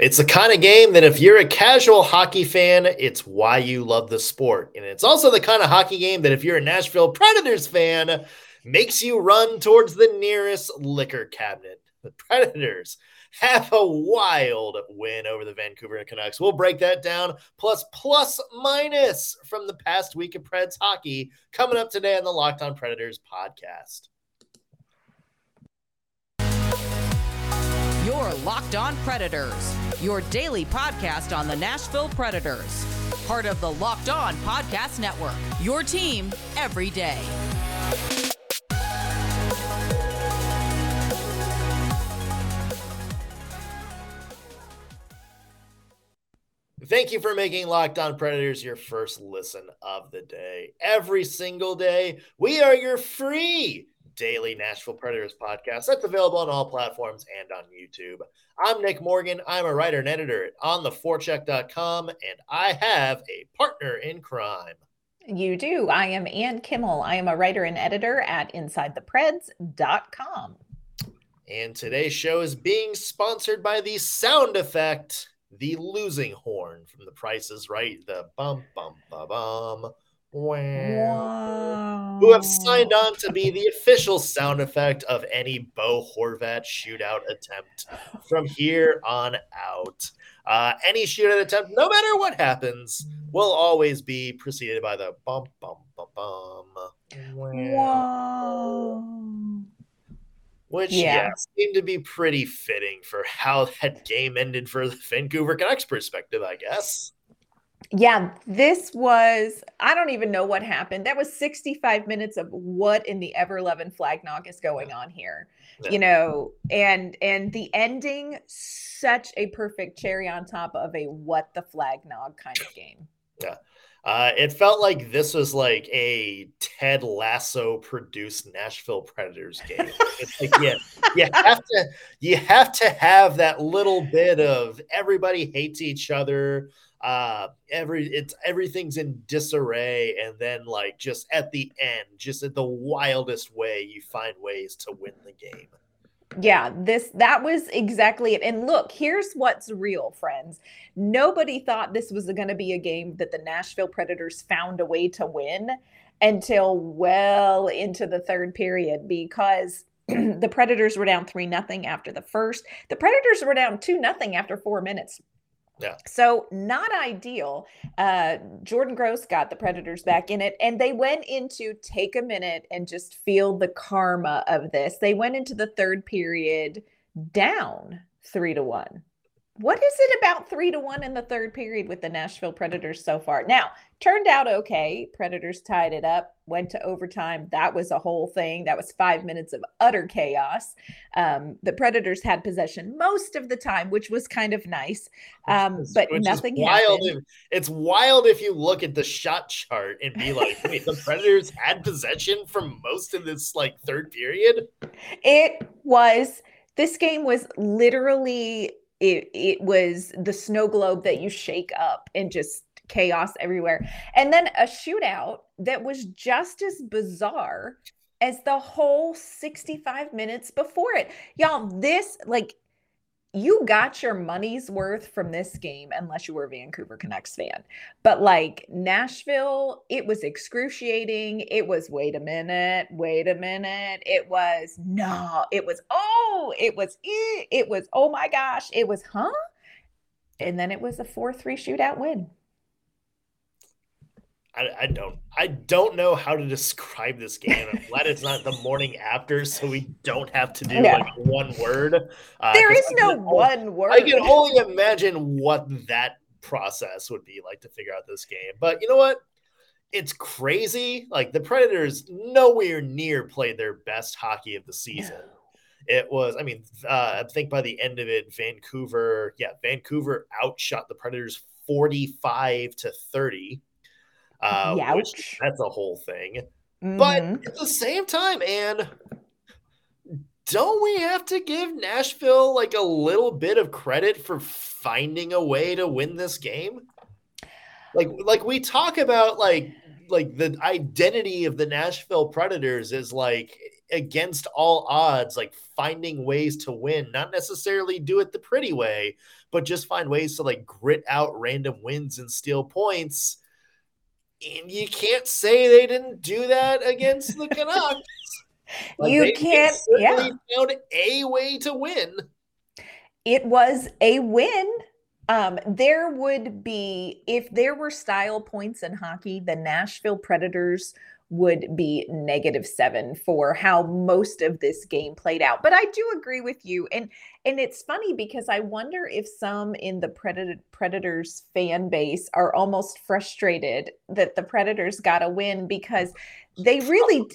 It's the kind of game that if you're a casual hockey fan, it's why you love the sport. And it's also the kind of hockey game that if you're a Nashville Predators fan, makes you run towards the nearest liquor cabinet. The Predators have a wild win over the Vancouver Canucks. We'll break that down, plus plus minus from the past week of Preds hockey coming up today on the Locked On Predators podcast. Your Locked On Predators, your daily podcast on the Nashville Predators. Part of the Locked On Podcast Network, your team every day. Thank you for making Locked On Predators your first listen of the day. Every single day, we are your free daily Nashville Predators podcast. That's available on all platforms and on YouTube. I'm Nick Morgan. I'm a writer and editor at ontheforecheck.com, and I have a partner in crime. You do. I am Ann Kimmel. I am a writer and editor at InsideThePreds.com. And today's show is being sponsored by the sound effect, the losing horn from The Price is Right, the bum bum bum bum. Wow. Who have signed on to be the official sound effect of any Bo Horvat shootout attempt from here on out. Uh, any shootout attempt, no matter what happens, will always be preceded by the bum bum bum bum. Wow. Which yeah. yeah seemed to be pretty fitting for how that game ended for the Vancouver Canucks perspective, I guess. Yeah, this was, I don't even know what happened. That was 65 minutes of what in the ever loving flagnog is going on here. Yeah. You know, and and the ending, such a perfect cherry on top of a what the flagnog kind of game. Yeah. Uh, it felt like this was like a Ted Lasso produced Nashville Predators game. It's like yeah, you have to you have to have that little bit of everybody hates each other uh every it's everything's in disarray and then like just at the end just at the wildest way you find ways to win the game. Yeah this that was exactly it. And look here's what's real friends. Nobody thought this was going to be a game that the nashville predators found a way to win until well into the third period because the predators were down three nothing after the first. The predators were down two nothing after four minutes yeah. So not ideal. Uh, Jordan Gross got the Predators back in it, and they went into take a minute and just feel the karma of this. They went into the third period down three to one. What is it about three to one in the third period with the Nashville Predators so far? Now, turned out okay. Predators tied it up, went to overtime. That was a whole thing. That was five minutes of utter chaos. Um, the Predators had possession most of the time, which was kind of nice, um, but nothing wild. If, it's wild if you look at the shot chart and be like, wait, the Predators had possession for most of this like third period. It was. This game was literally it, it was the snow globe that you shake up and just chaos everywhere. And then a shootout that was just as bizarre as the whole 65 minutes before it. Y'all, this like you got your money's worth from this game unless you were a Vancouver Canucks fan. But like Nashville, it was excruciating. It was wait a minute, wait a minute. It was no, it was oh, it was it was oh my gosh, it was huh? And then it was a 4-3 shootout win. I, I, don't I don't know how to describe this game. I'm glad it's not the morning after, so we don't have to do like one word. Uh, there is no one word. I can only imagine what that process would be like to figure out this game. But you know what? It's crazy. Like the Predators nowhere near played their best hockey of the season. It was, I mean, uh, I think by the end of it, Vancouver, yeah, Vancouver outshot the Predators 45 to 30 uh, which that's a whole thing. Mm-hmm. But at the same time, and don't we have to give Nashville like a little bit of credit for finding a way to win this game? Like, like we talk about like like the identity of the Nashville Predators is like against all odds, like finding ways to win, not necessarily do it the pretty way, but just find ways to like grit out random wins and steal points. And you can't say they didn't do that against the Canucks. Like you can't, yeah. Found a way to win. It was a win. Um, there would be, if there were style points in hockey, the Nashville Predators would be negative seven for how most of this game played out. But I do agree with you. And and it's funny because I wonder if some in the Predator Predators fan base are almost frustrated that the Predators got a win because they really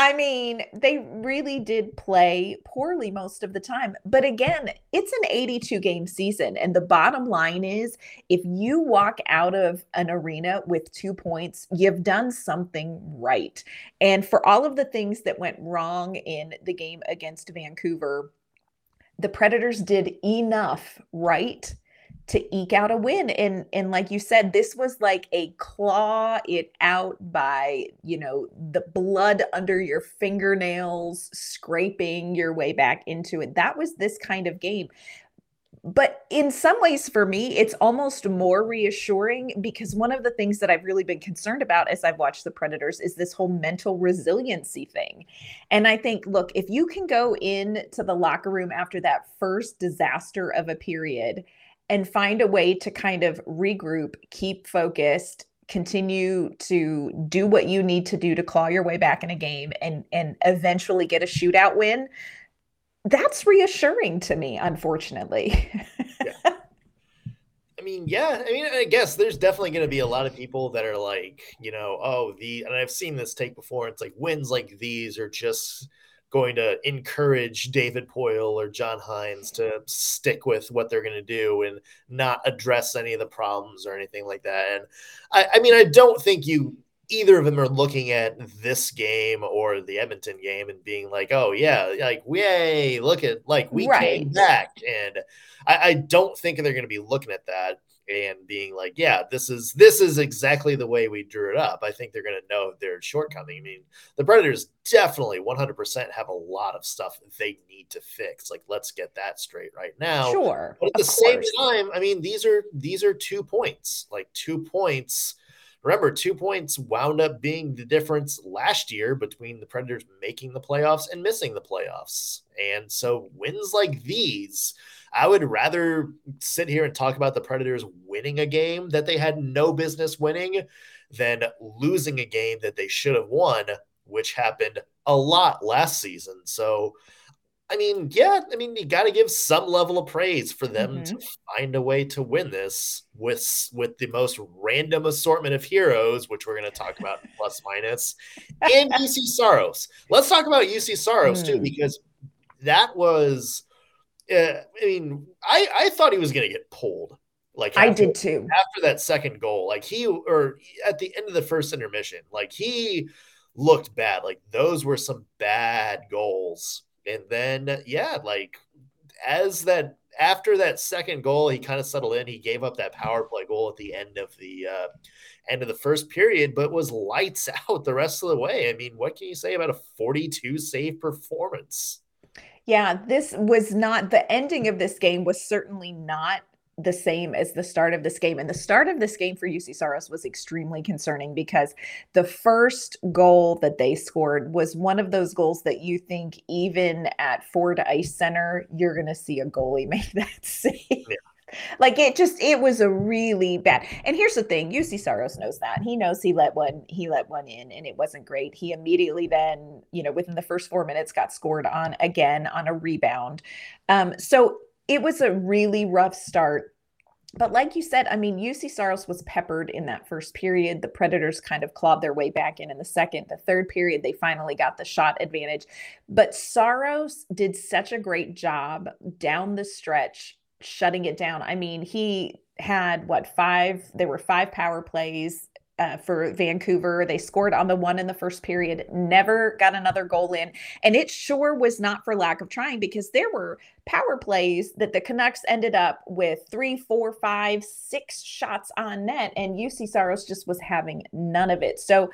I mean, they really did play poorly most of the time. But again, it's an 82 game season. And the bottom line is if you walk out of an arena with two points, you've done something right. And for all of the things that went wrong in the game against Vancouver, the Predators did enough right to eke out a win and and like you said this was like a claw it out by you know the blood under your fingernails scraping your way back into it. That was this kind of game. But in some ways for me it's almost more reassuring because one of the things that i've really been concerned about as i've watched the predators is this whole mental resiliency thing. And i think look if you can go into the locker room after that first disaster of a period and find a way to kind of regroup, keep focused, continue to do what you need to do to claw your way back in a game and and eventually get a shootout win. That's reassuring to me, unfortunately. yeah. I mean, yeah. I mean, I guess there's definitely going to be a lot of people that are like, you know, oh, the, and I've seen this take before. It's like wins like these are just going to encourage David Poile or John Hynes to stick with what they're going to do and not address any of the problems or anything like that. And I, I, mean, I don't think you either of them are looking at this game or the Edmonton game and being like, oh yeah, like yay, look at like we right. came back. And I, I don't think they're going to be looking at that and being like, yeah, this is this is exactly the way we drew it up. I think they're going to know their shortcoming. I mean, the Predators definitely 100% have a lot of stuff they need to fix. Like, let's get that straight right now. Sure. But at the same time, I mean, these are these are two points. Like two points. Remember, two points wound up being the difference last year between the Predators making the playoffs and missing the playoffs. And so wins like these I would rather sit here and talk about the Predators winning a game that they had no business winning than losing a game that they should have won, which happened a lot last season. So, I mean, yeah, I mean, you got to give some level of praise for them mm-hmm. to find a way to win this with with the most random assortment of heroes, which we're going to talk about plus minus, and Juuse Saros. Let's talk about Juuse Saros mm. too, because that was uh, I mean, I I thought he was going to get pulled. Like after, I did too. After that second goal, like he or at the end of the first intermission, like he looked bad. Like those were some bad goals. And then yeah, like as that after that second goal, he kind of settled in. He gave up that power play goal at the end of the uh, end of the first period, but was lights out the rest of the way. I mean, what can you say about a 42 save performance? Yeah, this was not the ending of this game was certainly not the same as the start of this game. And the start of this game for Juuse Saros was extremely concerning because the first goal that they scored was one of those goals that you think even at Ford Ice Center, you're going to see a goalie make that save. Yeah like it just it was a really bad and here's the thing Juuse Saros knows that he knows he let one he let one in and it wasn't great he immediately then you know within the first four minutes got scored on again on a rebound um so it was a really rough start but like you said, I mean, Juuse Saros was peppered in that first period. The Predators kind of clawed their way back in in the second. The third period, they finally got the shot advantage. But Saros did such a great job down the stretch shutting it down. I mean, he had what five? There were five power plays uh, for Vancouver. They scored on the one in the first period, never got another goal in. And it sure was not for lack of trying because there were power plays that the Canucks ended up with three, four, five, six shots on net. And Juuse Saros just was having none of it. So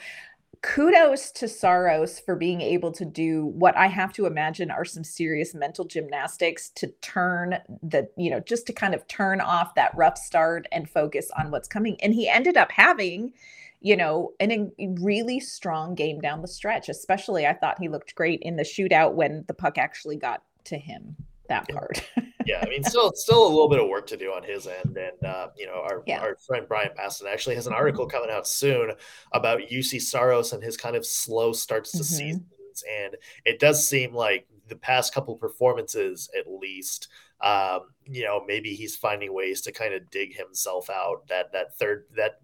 kudos to Saros for being able to do what I have to imagine are some serious mental gymnastics to turn the, you know, just to kind of turn off that rough start and focus on what's coming. And he ended up having, you know, an, a really strong game down the stretch. Especially, I thought he looked great in the shootout when the puck actually got to him that part. yeah, I mean, still, still a little bit of work to do on his end, and uh, you know, our yeah. our friend Brian Baston actually has an article coming out soon about Juuse Saros and his kind of slow starts to mm-hmm. seasons, and it does seem like the past couple performances, at least, um, you know, maybe he's finding ways to kind of dig himself out. That that third that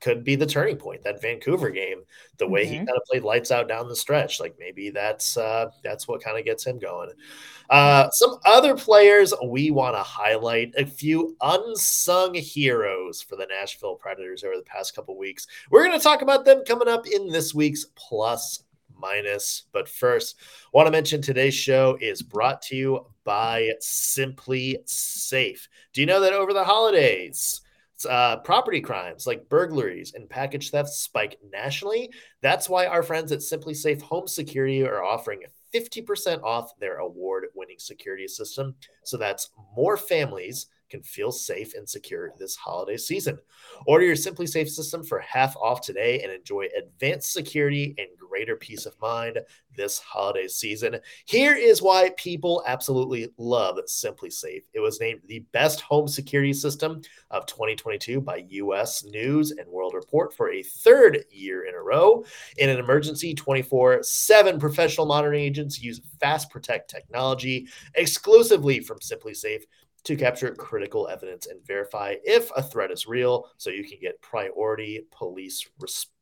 could be the turning point. That Vancouver game, the way mm-hmm. he kind of played lights out down the stretch, like maybe that's uh, that's what kind of gets him going. Uh, some other players we want to highlight a few unsung heroes for the Nashville Predators over the past couple weeks. We're going to talk about them coming up in this week's plus minus. But first, want to mention today's show is brought to you by SimpliSafe. Do you know that over the holidays? Uh, property crimes like burglaries and package thefts spike nationally. That's why our friends at SimpliSafe Home Security are offering 50% off their award winning security system. So that's more families can feel safe and secure this holiday season. Order your SimpliSafe system for half off today and enjoy advanced security and greater peace of mind this holiday season. Here is why people absolutely love SimpliSafe. It was named the best home security system of 2022 by US News and World Report for a third year in a row. In an emergency, 24 7 professional monitoring agents use Fast Protect technology exclusively from SimpliSafe to capture critical evidence and verify if a threat is real so you can get priority police response.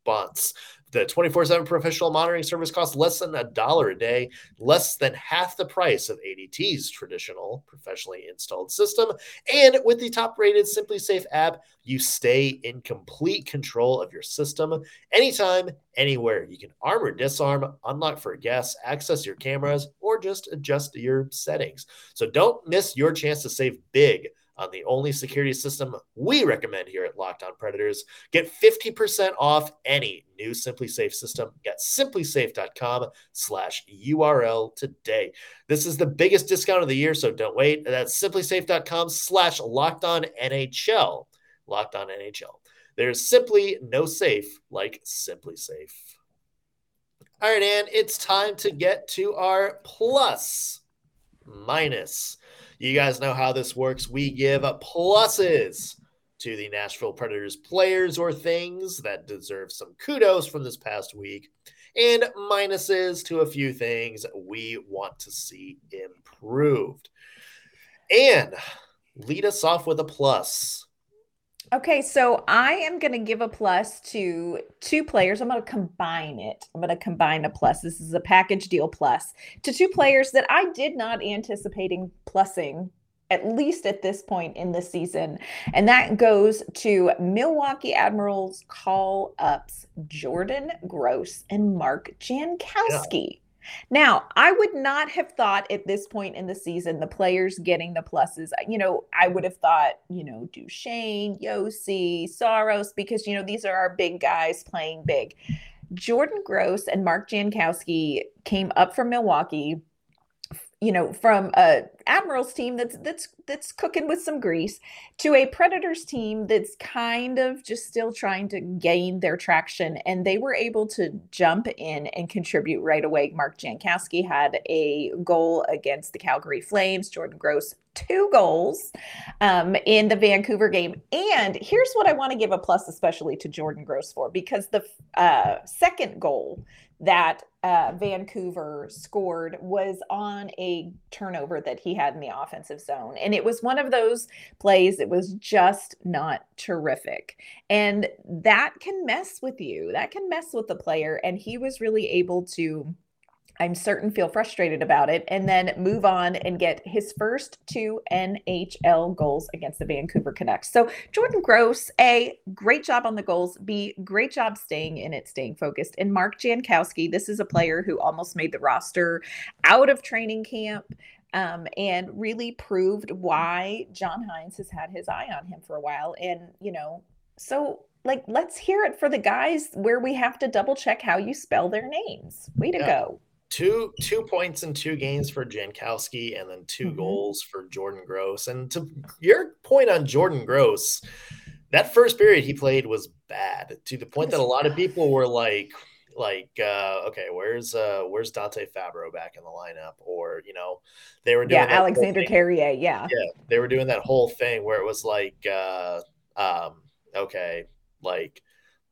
The 24 7 professional monitoring service costs less than a dollar a day, less than half the price of ADT's traditional professionally installed system. And with the top rated SimpliSafe app, you stay in complete control of your system anytime, anywhere. You can arm or disarm, unlock for guests, access your cameras, or just adjust your settings. So don't miss your chance to save big on the only security system we recommend here at Locked On Predators. Get 50% off any new SimpliSafe system at simplisafe.com slash URL today. This is the biggest discount of the year, so don't wait. That's simplisafe.com slash locked on NHL. Locked on NHL. There's simply no safe like SimpliSafe. All right, and it's time to get to our plus minus. You guys know how this works. We give pluses to the Nashville Predators players or things that deserve some kudos from this past week, and minuses to a few things we want to see improved. And lead us off with a plus. Okay, so I am going to give a plus to two players. I'm going to combine it. I'm going to combine a plus. This is a package deal plus to two players that I did not anticipating plussing at least at this point in the season. And that goes to Milwaukee Admirals call ups Jordan Gross and Mark Jankowski. Yeah. Now, I would not have thought at this point in the season the players getting the pluses. You know, I would have thought, you know, Duchene, Josi, Saros, because, you know, these are our big guys playing big. Jordan Gross and Mark Jankowski came up from Milwaukee you know from a admirals team that's that's that's cooking with some grease to a predators team that's kind of just still trying to gain their traction. And they were able to jump in and contribute right away. Mark jankowski had a goal against the calgary flames. Jordan gross two goals um, in the vancouver game. And here's what i want to give a plus especially to jordan gross for because the uh, second goal that uh, Vancouver scored was on a turnover that he had in the offensive zone. And it was one of those plays that was just not terrific. And that can mess with you, that can mess with the player. And he was really able to I'm certain feel frustrated about it, and then move on and get his first two NHL goals against the Vancouver Canucks. So Jordan Gross, A, great job on the goals. B, great job staying in it, staying focused. And Mark Jankowski, this is a player who almost made the roster out of training camp. Um, and really proved why John Hynes has had his eye on him for a while. And, you know, so like let's hear it for the guys where we have to double check how you spell their names. Way to yeah. go. Two two points in two games for Jankowski and then 2 mm-hmm. goals for Jordan Gross. And to your point on Jordan Gross, that first period he played was bad to the point that a lot of people were like, like uh, okay where's uh where's dante Fabbro back in the lineup or you know they were doing yeah alexander carrier yeah yeah they were doing that whole thing where it was like uh um okay like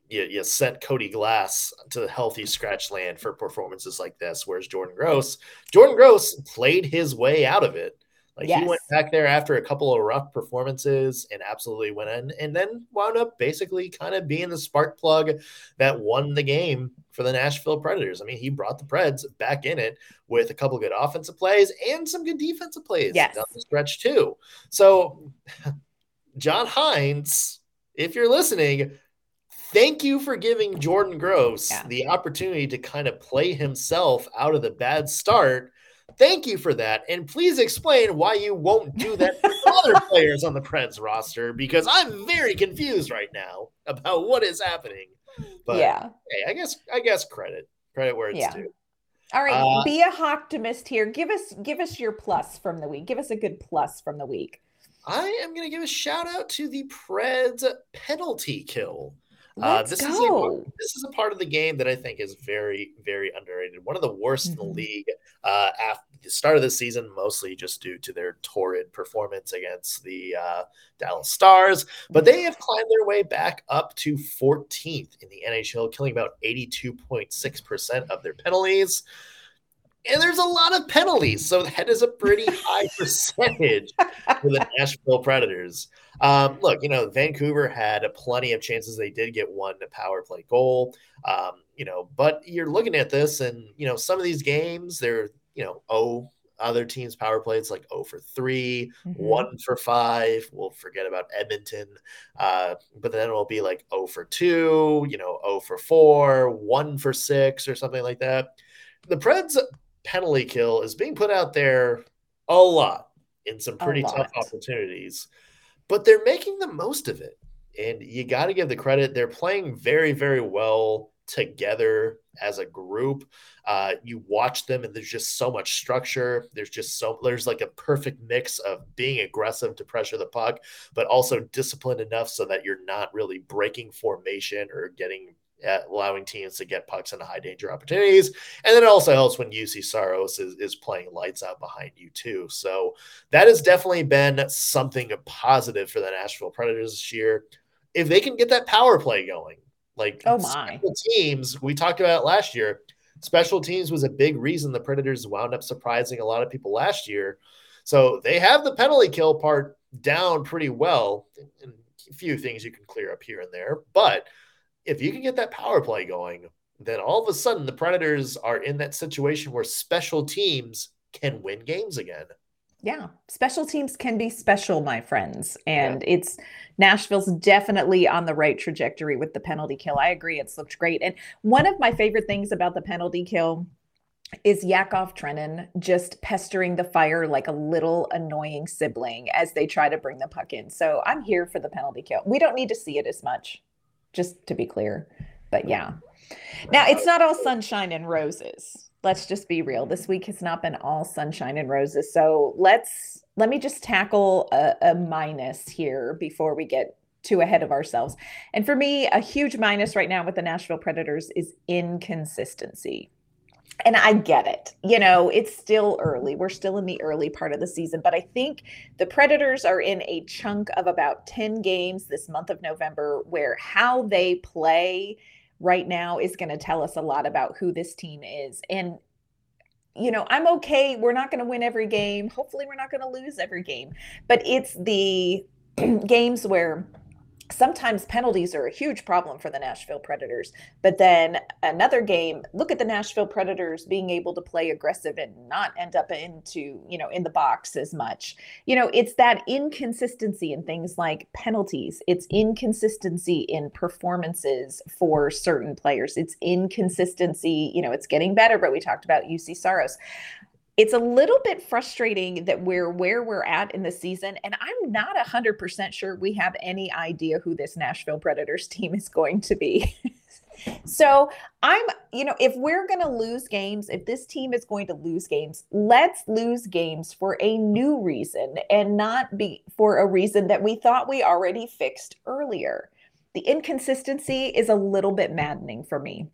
you, you sent Cody Glass to the healthy scratch land for performances like this. Where's Jordan Gross, Jordan Gross played his way out of it. Like yes. he went back there after a couple of rough performances and absolutely went in and then wound up basically kind of being the spark plug that won the game for the Nashville Predators. I mean, he brought the Preds back in it with a couple good offensive plays and some good defensive plays yes. down the stretch too. So John Hynes, if you're listening, thank you for giving Jordan Gross yeah. the opportunity to kind of play himself out of the bad start Thank you for that. And please explain why you won't do that for other players on the Preds roster because I'm very confused right now about what is happening. But yeah, hey, I guess I guess credit. Credit where it's yeah. due. All right, uh, be a optimist here. Give us give us your plus from the week. Give us a good plus from the week. I am going to give a shout out to the Preds penalty kill. Uh, this go. is a, this is a part of the game that I think is very very underrated. One of the worst mm-hmm. in the mm-hmm. league uh, after the start of the season, mostly just due to their torrid performance against the uh, Dallas Stars. But they have climbed their way back up to 14th in the NHL, killing about 82.6 percent of their penalties and there's a lot of penalties, so that is a pretty high percentage for the Nashville Predators. Um, look, you know, Vancouver had plenty of chances. They did get one power play goal, um, you know, but you're looking at this, and you know, some of these games, they're you know, oh, other teams' power plays like 0 for 3, mm-hmm. 1 for 5. We'll forget about Edmonton. Uh, but then it'll be like 0 for 2, you know, 0 for 4, 1 for 6, or something like that. The Preds penalty kill is being put out there a lot in some pretty tough opportunities, but they're making the most of it. And you got to give the credit. They're playing very, very well together as a group. Uh, you watch them, and there's just so much structure. There's just so there's like a perfect mix of being aggressive to pressure the puck, but also disciplined enough so that you're not really breaking formation or getting allowing teams to get pucks into high danger opportunities. And then it also helps when Juuse Saros is, is playing lights out behind you too. So that has definitely been something positive for the Nashville Predators this year. If they can get that power play going, like oh my teams, we talked about last year. Special teams was a big reason the Predators wound up surprising a lot of people last year. So they have the penalty kill part down pretty well. And a few things you can clear up here and there, but if you can get that power play going, then all of a sudden the Predators are in that situation where special teams can win games again. Yeah, special teams can be special, my friends. And yeah. it's Nashville's definitely on the right trajectory with the penalty kill. I agree. It's looked great. And one of my favorite things about the penalty kill is Yakov Trenin just pestering the fire like a little annoying sibling as they try to bring the puck in. So I'm here for the penalty kill. We don't need to see it as much just to be clear. But yeah. Now it's not all sunshine and roses. Let's just be real. This week has not been all sunshine and roses. So let's let me just tackle a, a minus here before we get too ahead of ourselves. And for me, a huge minus right now with the Nashville Predators is inconsistency and I get it. You know, it's still early. We're still in the early part of the season, but I think the Predators are in a chunk of about 10 games this month of November where how they play right now is going to tell us a lot about who this team is. And you know, I'm okay. We're not going to win every game. Hopefully, we're not going to lose every game. But it's the games where sometimes penalties are a huge problem for the Nashville Predators. But then another game, look at the Nashville Predators being able to play aggressive and not end up into, you know, in the box as much. You know, it's that inconsistency in things like penalties. It's inconsistency in performances for certain players. It's inconsistency, you know, it's getting better, but we talked about Juuse Saros it's a little bit frustrating that we're where we're at in the season and i'm not 100% sure we have any idea who this nashville predators team is going to be so i'm you know if we're going to lose games if this team is going to lose games let's lose games for a new reason and not be for a reason that we thought we already fixed earlier the inconsistency is a little bit maddening for me.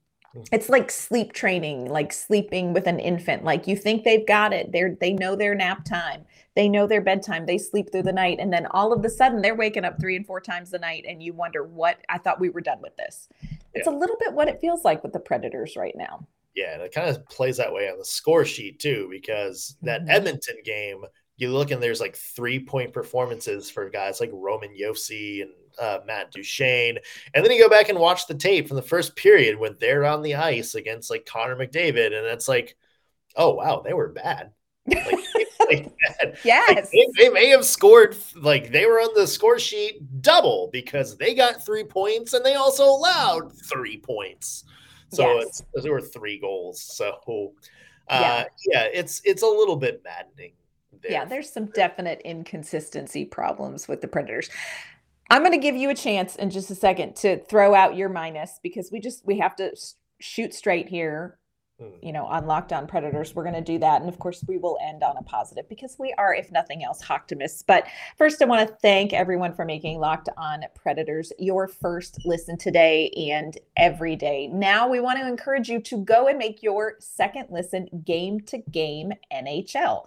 It's like sleep training like sleeping with an infant like you think they've got it they're they know their nap time they know their bedtime they sleep through the night and then all of a sudden they're waking up three and four times a night and you wonder what i thought we were done with this yeah. it's a little bit what it feels like with the predators right now yeah and it kind of plays that way on the score sheet too because that mm-hmm. edmonton game you look and there's like three point performances for guys like roman josi and uh, Matt Duchene. And then you go back and watch the tape from the first period when they're on the ice against like Connor McDavid. And it's like, oh, wow, they were bad. Like, bad. Yes. Like, they, they, may have scored, like they were on the score sheet double because they got three points and they also allowed three points. So yes. there were three goals. So, uh, yeah. yeah, it's it's a little bit maddening. There. Yeah, there's some definite inconsistency problems with the Predators. I'm going to give you a chance in just a second to throw out your minus because we just we have to shoot straight here. Hmm. You know, on Locked On Predators, we're going to do that, and of course, we will end on a positive because we are, if nothing else, optimists. But first, I want to thank everyone for making Locked On Predators your first listen today and every day. Now, we want to encourage you to go and make your second listen game to game NHL.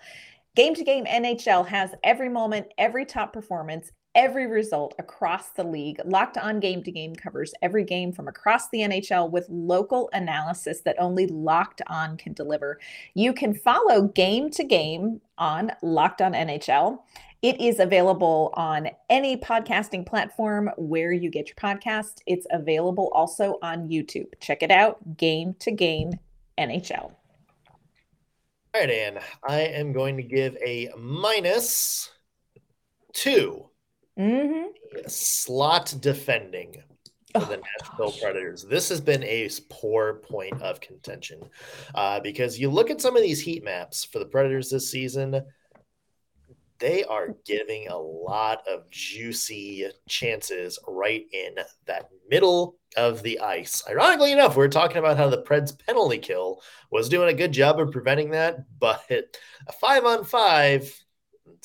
Game to Game NHL has every moment, every top performance, every result across the league. Locked on Game to Game covers every game from across the NHL with local analysis that only Locked On can deliver. You can follow Game to Game on Locked On NHL. It is available on any podcasting platform where you get your podcast. It's available also on YouTube. Check it out Game to Game NHL. All right, Anne, I am going to give a minus two Mm-hmm. Slot defending for the oh, Nashville gosh. Predators. This has been a poor point of contention uh, because you look at some of these heat maps for the Predators this season. They are giving a lot of juicy chances right in that middle of the ice. Ironically enough, we are talking about how the Preds penalty kill was doing a good job of preventing that, but a five on five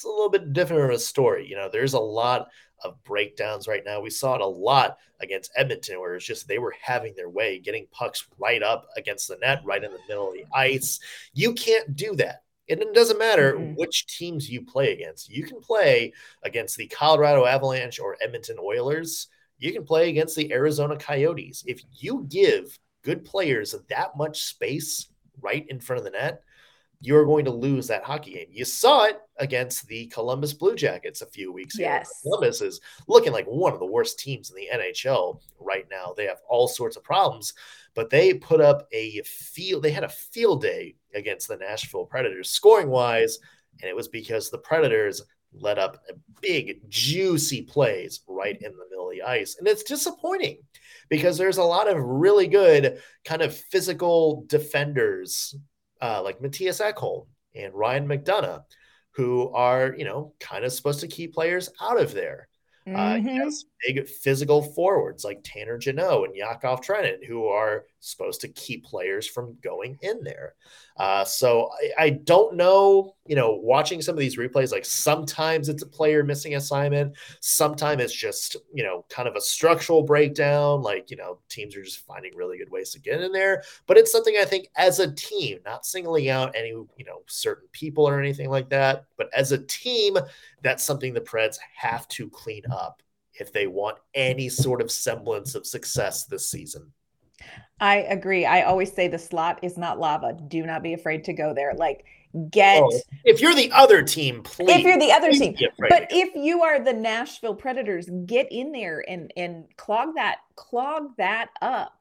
it's a little bit different of a story. You know, there's a lot of breakdowns right now. We saw it a lot against Edmonton, where it's just they were having their way, getting pucks right up against the net, right in the middle of the ice. You can't do that. And it doesn't matter mm-hmm. which teams you play against. You can play against the Colorado Avalanche or Edmonton Oilers. You can play against the Arizona Coyotes. If you give good players that much space right in front of the net, you're going to lose that hockey game. You saw it against the Columbus Blue Jackets a few weeks ago. Yes. Columbus is looking like one of the worst teams in the NHL right now. They have all sorts of problems, but they put up a field they had a field day against the Nashville Predators scoring wise, and it was because the Predators let up big juicy plays right in the middle of the ice. And it's disappointing because there's a lot of really good kind of physical defenders uh, like Mattias Ekholm and Ryan McDonagh, who are, you know, kind of supposed to keep players out of there. Uh, mm-hmm. Uh, has big physical forwards like Tanner Jeannot and Yakov Trenin, who are supposed to keep players from going in there. Uh, so I, I, don't know, you know, watching some of these replays, like sometimes it's a player missing assignment, sometimes it's just, you know, kind of a structural breakdown. Like, you know, teams are just finding really good ways to get in there. But it's something I think as a team, not singling out any, you know, certain people or anything like that, but as a team, that's something the Preds have to clean up if they want any sort of semblance of success this season. I agree. I always say the slot is not lava. Do not be afraid to go there. Like get oh, if you're the other team, please. If you're the other team. But if you are the Nashville Predators, get in there and and clog that clog that up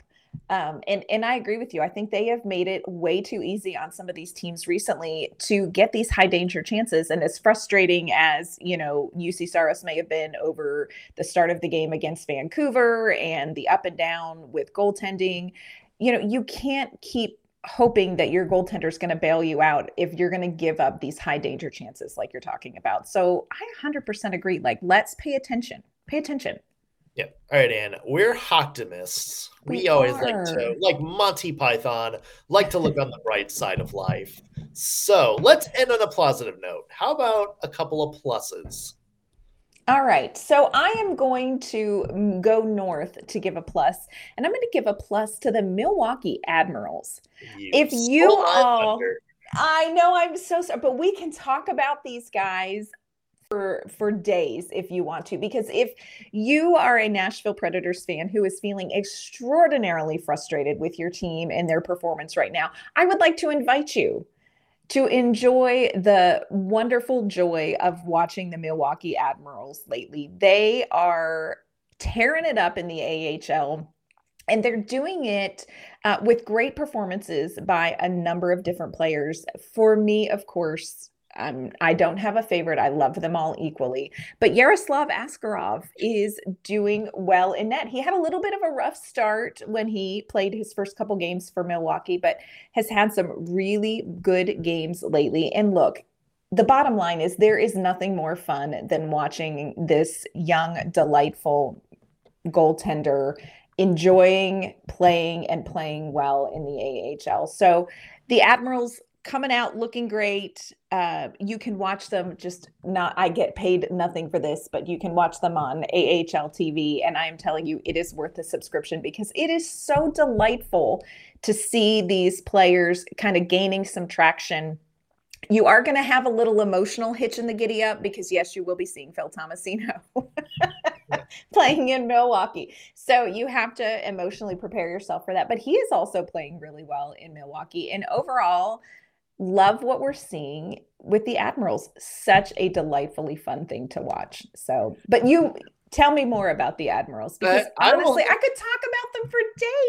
um, and and I agree with you. I think they have made it way too easy on some of these teams recently to get these high danger chances. And as frustrating as you know, Juuse Saros may have been over the start of the game against Vancouver and the up and down with goaltending, you know, you can't keep hoping that your goaltender is going to bail you out if you're going to give up these high danger chances like you're talking about. So I 100% agree. Like, let's pay attention. Pay attention. Yeah. All right, Ann. We're optimists. We, We always are. like to, like Monty Python, like to look on the bright side of life. So let's end on a positive note. How about a couple of pluses? All right. So I am going to go north to give a plus, and I'm going to give a plus to the Milwaukee Admirals. If you all- thunder. I know I'm so sorry, but we can talk about these guys for for days if you want to because if you are a Nashville Predators fan who is feeling extraordinarily frustrated with your team and their performance right now, I would like to invite you to enjoy the wonderful joy of watching the Milwaukee Admirals lately. They are tearing it up in the AHL and they're doing it uh, with great performances by a number of different players. For me, of course, um, I don't have a favorite. I love them all equally. But Yaroslav Askarov is doing well in net. He had a little bit of a rough start when he played his first couple games for Milwaukee, but has had some really good games lately. And look, the bottom line is there is nothing more fun than watching this young, delightful goaltender enjoying playing and playing well in the AHL. So the Admirals coming out looking great. Uh, you can watch them just not, I get paid nothing for this, but you can watch them on AHL TV. And I am telling you, it is worth the subscription because it is so delightful to see these players kind of gaining some traction. You are going to have a little emotional hitch in the giddy up because, yes, you will be seeing Phil Tomasino playing in Milwaukee. So you have to emotionally prepare yourself for that. But he is also playing really well in Milwaukee. And overall, love what we're seeing with the Admirals. Such a delightfully fun thing to watch. So, but you tell me more about the Admirals because I honestly, I could talk about them for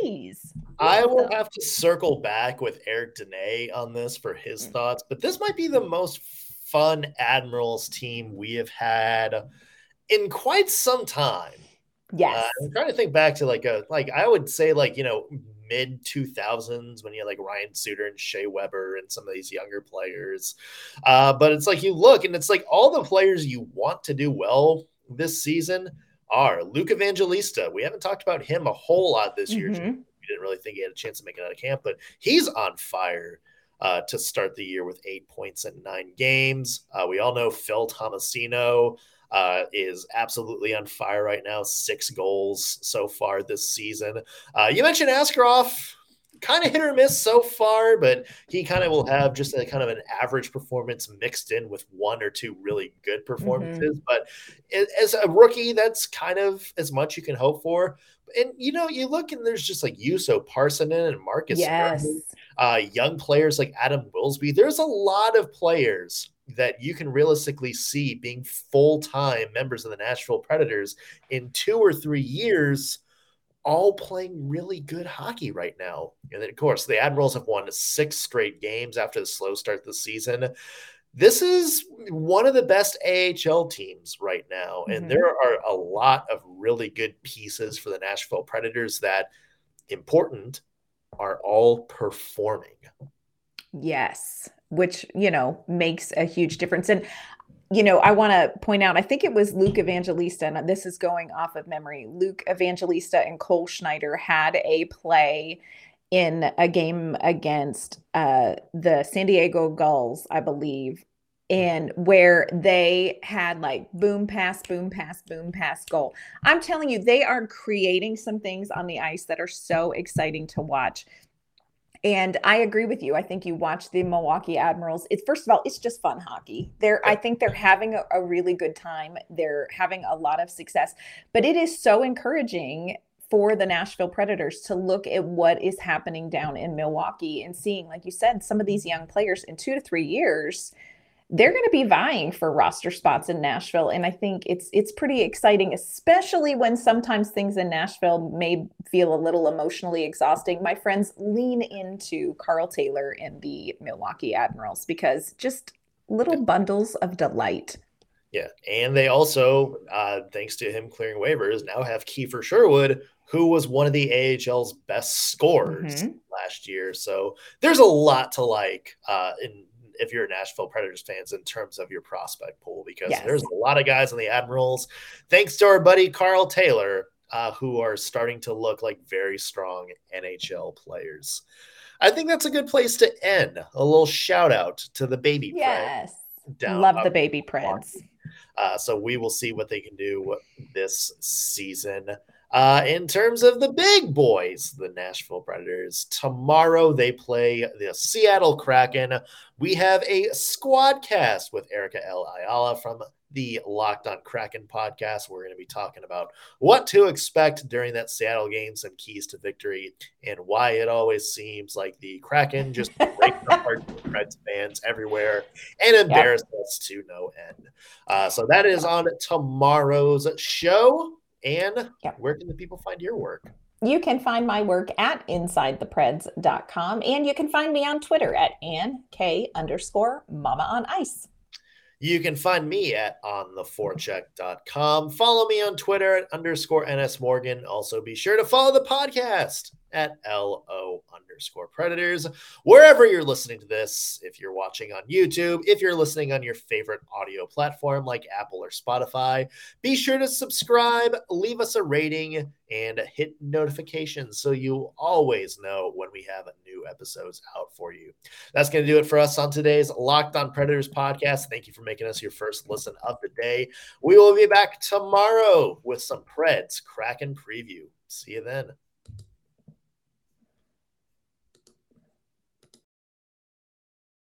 days. I will them. have to circle back with Eric Dene on this for his Mm. thoughts, but this might be the most fun Admirals team we have had in quite some time. Yes. Uh, I'm trying to think back to like a like I would say like you know mid 2000s when you had like Ryan Suter and Shea Weber and some of these younger players. Uh, but it's like you look and it's like all the players you want to do well this season are Luke Evangelista. We haven't talked about him a whole lot this year. Mhm. We didn't really think he had a chance to make it out of camp, but he's on fire. Uh, to start the year with eight points in nine games. Uh, we all know Phil Tomasino uh, is absolutely on fire right now. Six goals so far this season. Uh, you mentioned Askarov, kind of hit or miss so far, but he kind of will have just a kind of an average performance mixed in with one or two really good performances. But a- as a rookie, that's kind of as much you can hope for. And you know, you look and there's just like Juuso Pärssinen and Marcus Yes. Uh, young players like Adam Wilsby. There's a lot of players that you can realistically see being full time members of the Nashville Predators in two or three years, all playing really good hockey right now. And then, of course, the Admirals have won six straight games after the slow start of the season. This is one of the best AHL teams right now. Mhm. And there are a lot of really good pieces for the Nashville Predators that, important, are all performing. Yes, which, you know, makes a huge difference. And, you know, I want to point out, I think it was Luke Evangelista, and this is going off of memory. Luke Evangelista and Cole Schneider had a play in a game against uh, the San Diego Gulls, I believe, and where they had like boom pass, boom pass, boom pass goal. I'm telling you, they are creating some things on the ice that are so exciting to watch. And I agree with you. I think you watch the Milwaukee Admirals. It's first of all, it's just fun hockey. They're, I think they're having a, a really good time. They're having a lot of success, but it is so encouraging for the Nashville Predators to look at what is happening down in Milwaukee and seeing, like you said, some of these young players in two to three years, they're going to be vying for roster spots in Nashville. And I think it's it's pretty exciting, especially when sometimes things in Nashville may feel a little emotionally exhausting. My friends lean into Karl Taylor and the Milwaukee Admirals because just little bundles of delight. Yeah, and they also, uh, thanks to him clearing waivers, now have Kiefer Sherwood, who was one of the AHL's best scorers mm-hmm. last year. So there's a lot to like uh, in if you're a Nashville Predators fans in terms of your prospect pool because yes. there's a lot of guys on the Admirals. Thanks to our buddy Karl Taylor, uh, who are starting to look like very strong NHL players. I think that's a good place to end. A little shout out to the baby. Yes. Love the baby Preds. Uh, so we will see what they can do this season. Uh, in terms of the big boys, the Nashville Predators, tomorrow they play the Seattle Kraken. We have a squad cast with Erica L. Ayala from the Locked on Kraken podcast. We're going to be talking about what to expect during that Seattle game, some keys to victory, and why it always seems like the Kraken just break apart Preds fans everywhere and embarrass yep. us to no end. Uh, so that is on tomorrow's show. And yep. where can the people find your work? You can find my work at insidethepreds.com and you can find me on Twitter at Ann K underscore mama on ice. You can find me at ontheforecheck.com. Follow me on Twitter at underscore NS Morgan. Also, be sure to follow the podcast at LO underscore predators. Wherever you're listening to this, if you're watching on YouTube, if you're listening on your favorite audio platform like Apple or Spotify, be sure to subscribe, leave us a rating, and hit notifications so you always know when we have new episodes out for you. That's going to do it for us on today's Locked on Predators podcast. Thank you for making us your first listen of the day. We will be back tomorrow with some Preds Kraken preview. See you then.